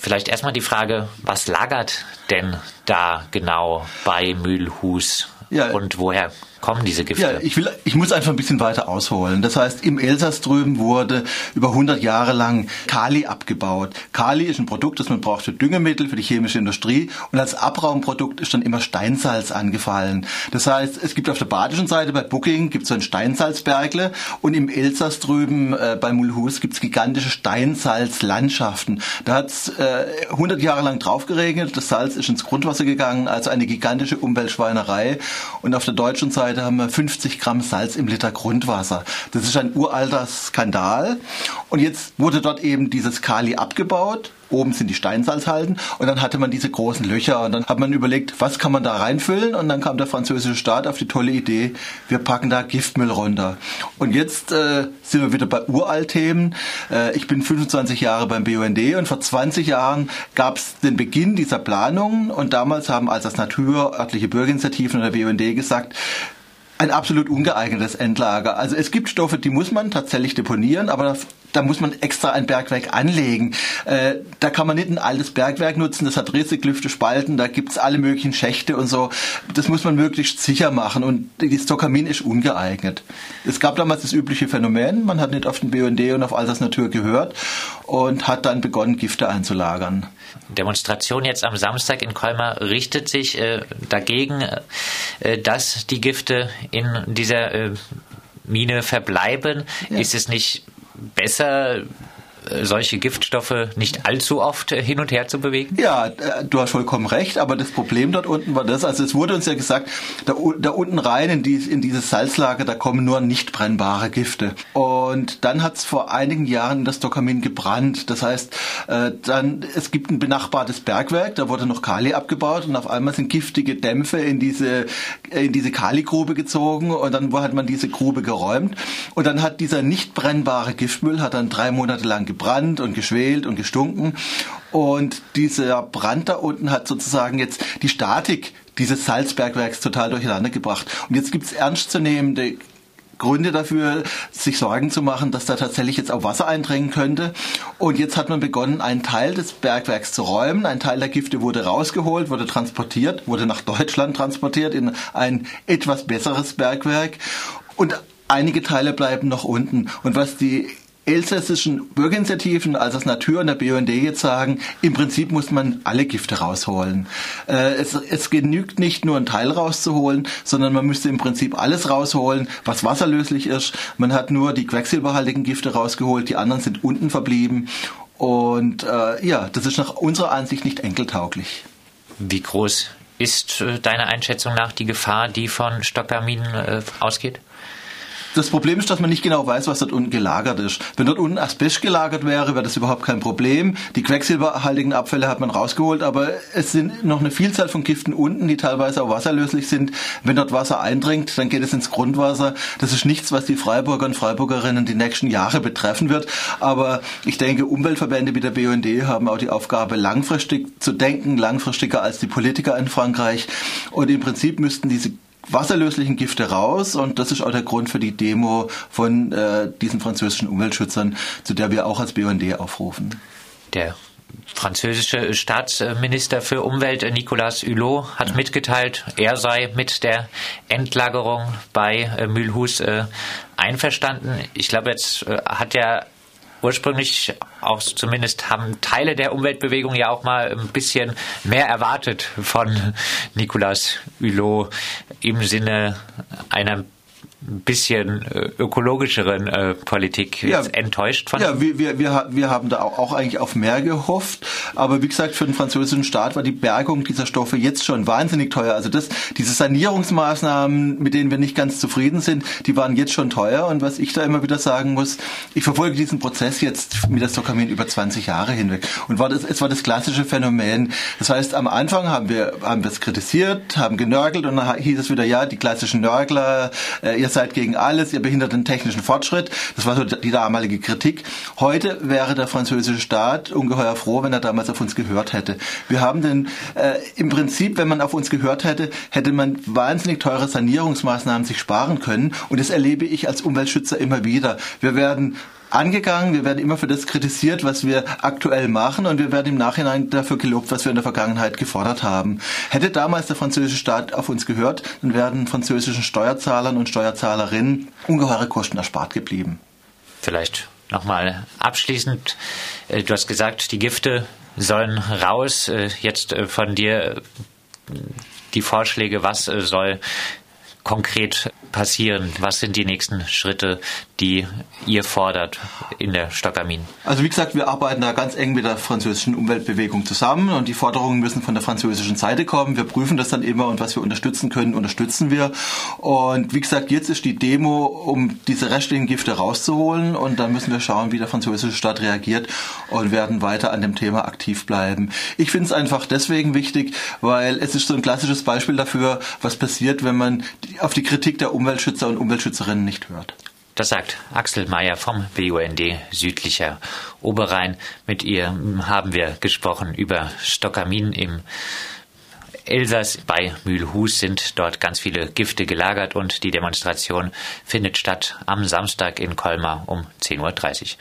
Vielleicht erstmal die Frage, was lagert denn da genau bei Mühlhus ja. und woher kommen diese Gifte? Ja, ich, will, ich muss einfach ein bisschen weiter ausholen. Das heißt, im Elsass drüben wurde über 100 Jahre lang Kali abgebaut. Kali ist ein Produkt, das man braucht für Düngemittel, für die chemische Industrie. Und als Abraumprodukt ist dann immer Steinsalz angefallen. Das heißt, es gibt auf der badischen Seite bei Booking gibt so ein Steinsalzbergle und im Elsass drüben äh, bei Mulhouse gibt es gigantische Steinsalzlandschaften. Da hat es äh, 100 Jahre lang drauf geregnet, das Salz ist ins Grundwasser gegangen, also eine gigantische Umweltschweinerei. Und auf der deutschen Seite Seite haben wir 50 Gramm Salz im Liter Grundwasser. Das ist ein uralter Skandal. Und jetzt wurde dort eben dieses Kali abgebaut. Oben sind die Steinsalzhalden und dann hatte man diese großen Löcher und dann hat man überlegt, was kann man da reinfüllen und dann kam der französische Staat auf die tolle Idee, wir packen da Giftmüll runter. Und jetzt äh, sind wir wieder bei Uralthemen. Äh, ich bin 25 Jahre beim BUND und vor 20 Jahren gab es den Beginn dieser Planungen und damals haben als das Natur örtliche Bürgerinitiativen und der BUND gesagt, ein absolut ungeeignetes Endlager. Also es gibt Stoffe, die muss man tatsächlich deponieren, aber da muss man extra ein Bergwerk anlegen. Äh, da kann man nicht ein altes Bergwerk nutzen, das hat Risseklüfte, Spalten, da gibt's alle möglichen Schächte und so. Das muss man möglichst sicher machen und das Tokamin ist ungeeignet. Es gab damals das übliche Phänomen, man hat nicht auf den BUND und auf Alters Natur gehört und hat dann begonnen, Gifte einzulagern. Demonstration jetzt am Samstag in Colmar richtet sich äh, dagegen, äh, dass die Gifte in dieser äh, Mine verbleiben. Ja. Ist es nicht besser, solche Giftstoffe nicht allzu oft äh, hin und her zu bewegen? Ja, äh, du hast vollkommen recht, aber das Problem dort unten war das, also es wurde uns ja gesagt, da, da unten rein in, dies, in dieses Salzlager, da kommen nur nicht brennbare Gifte. Und dann hat es vor einigen Jahren das Dokamin gebrannt. Das heißt, dann es gibt ein benachbartes Bergwerk, da wurde noch Kali abgebaut und auf einmal sind giftige Dämpfe in diese in diese Kaligrube gezogen und dann hat man diese Grube geräumt und dann hat dieser nicht brennbare Giftmüll hat dann drei Monate lang gebrannt und geschwelt und gestunken. Und dieser Brand da unten hat sozusagen jetzt die Statik dieses Salzbergwerks total durcheinander gebracht. Und jetzt gibt es ernstzunehmende Gründe dafür, sich Sorgen zu machen, dass da tatsächlich jetzt auch Wasser eindringen könnte. Und jetzt hat man begonnen, einen Teil des Bergwerks zu räumen. Ein Teil der Gifte wurde rausgeholt, wurde transportiert, wurde nach Deutschland transportiert in ein etwas besseres Bergwerk. Und einige Teile bleiben noch unten. Und was die elsässischen Bürgerinitiativen, also das Natur und der BUND jetzt sagen, im Prinzip muss man alle Gifte rausholen. Äh, es, es genügt nicht nur einen Teil rauszuholen, sondern man müsste im Prinzip alles rausholen, was wasserlöslich ist. Man hat nur die quecksilberhaltigen Gifte rausgeholt, die anderen sind unten verblieben. Und äh, ja, das ist nach unserer Ansicht nicht enkeltauglich. Wie groß ist äh, deiner Einschätzung nach die Gefahr, die von Stockerminen äh, ausgeht? Das Problem ist, dass man nicht genau weiß, was dort unten gelagert ist. Wenn dort unten Asbest gelagert wäre, wäre das überhaupt kein Problem. Die quecksilberhaltigen Abfälle hat man rausgeholt, aber es sind noch eine Vielzahl von Giften unten, die teilweise auch wasserlöslich sind. Wenn dort Wasser eindringt, dann geht es ins Grundwasser. Das ist nichts, was die Freiburger und Freiburgerinnen die nächsten Jahre betreffen wird. Aber ich denke, Umweltverbände wie der BUND haben auch die Aufgabe, langfristig zu denken, langfristiger als die Politiker in Frankreich. Und im Prinzip müssten diese wasserlöslichen Gifte raus und das ist auch der Grund für die Demo von äh, diesen französischen Umweltschützern, zu der wir auch als BUND aufrufen. Der französische Staatsminister für Umwelt Nicolas Hulot hat mitgeteilt, er sei mit der Endlagerung bei äh, Mühlhus äh, einverstanden. Ich glaube, jetzt äh, hat er ursprünglich auch zumindest haben Teile der Umweltbewegung ja auch mal ein bisschen mehr erwartet von Nicolas Hulot im Sinne einer ein bisschen äh, ökologischeren äh, Politik ja, enttäuscht von? Ja, wir, wir, wir, wir haben da auch eigentlich auf mehr gehofft. Aber wie gesagt, für den französischen Staat war die Bergung dieser Stoffe jetzt schon wahnsinnig teuer. Also das, diese Sanierungsmaßnahmen, mit denen wir nicht ganz zufrieden sind, die waren jetzt schon teuer. Und was ich da immer wieder sagen muss, ich verfolge diesen Prozess jetzt mit der Stokamin über 20 Jahre hinweg. Und war das, es war das klassische Phänomen. Das heißt, am Anfang haben wir, haben wir es kritisiert, haben genörgelt und dann hieß es wieder, ja, die klassischen Nörgler, äh, seid gegen alles, ihr behindert den technischen Fortschritt. Das war so die damalige Kritik. Heute wäre der französische Staat ungeheuer froh, wenn er damals auf uns gehört hätte. Wir haben den, äh, im Prinzip, wenn man auf uns gehört hätte, hätte man wahnsinnig teure Sanierungsmaßnahmen sich sparen können. Und das erlebe ich als Umweltschützer immer wieder. Wir werden angegangen, wir werden immer für das kritisiert, was wir aktuell machen und wir werden im Nachhinein dafür gelobt, was wir in der Vergangenheit gefordert haben. Hätte damals der französische Staat auf uns gehört, dann wären französischen Steuerzahlern und Steuerzahlerinnen ungeheure Kosten erspart geblieben. Vielleicht nochmal abschließend. Äh, du hast gesagt, die Gifte sollen raus. Äh, jetzt äh, von dir die Vorschläge, was soll konkret passieren? Was sind die nächsten Schritte, die ihr fordert in der Stockamin? Also wie gesagt, wir arbeiten da ganz eng mit der französischen Umweltbewegung zusammen und die Forderungen müssen von der französischen Seite kommen. Wir prüfen das dann immer und was wir unterstützen können, unterstützen wir. Und wie gesagt, jetzt ist die Demo, um diese restlichen Gifte rauszuholen und dann müssen wir schauen, wie der französische Staat reagiert und werden weiter an dem Thema aktiv bleiben. Ich finde es einfach deswegen wichtig, weil es ist so ein klassisches Beispiel dafür, was passiert, wenn man auf die Kritik der Umweltschützer und Umweltschützerinnen nicht hört. Das sagt Axel Mayer vom BUND Südlicher Oberrhein. Mit ihr haben wir gesprochen über Stockamin im Elsass bei Mühlhus sind dort ganz viele Gifte gelagert und die Demonstration findet statt am Samstag in Colmar um 10.30 Uhr.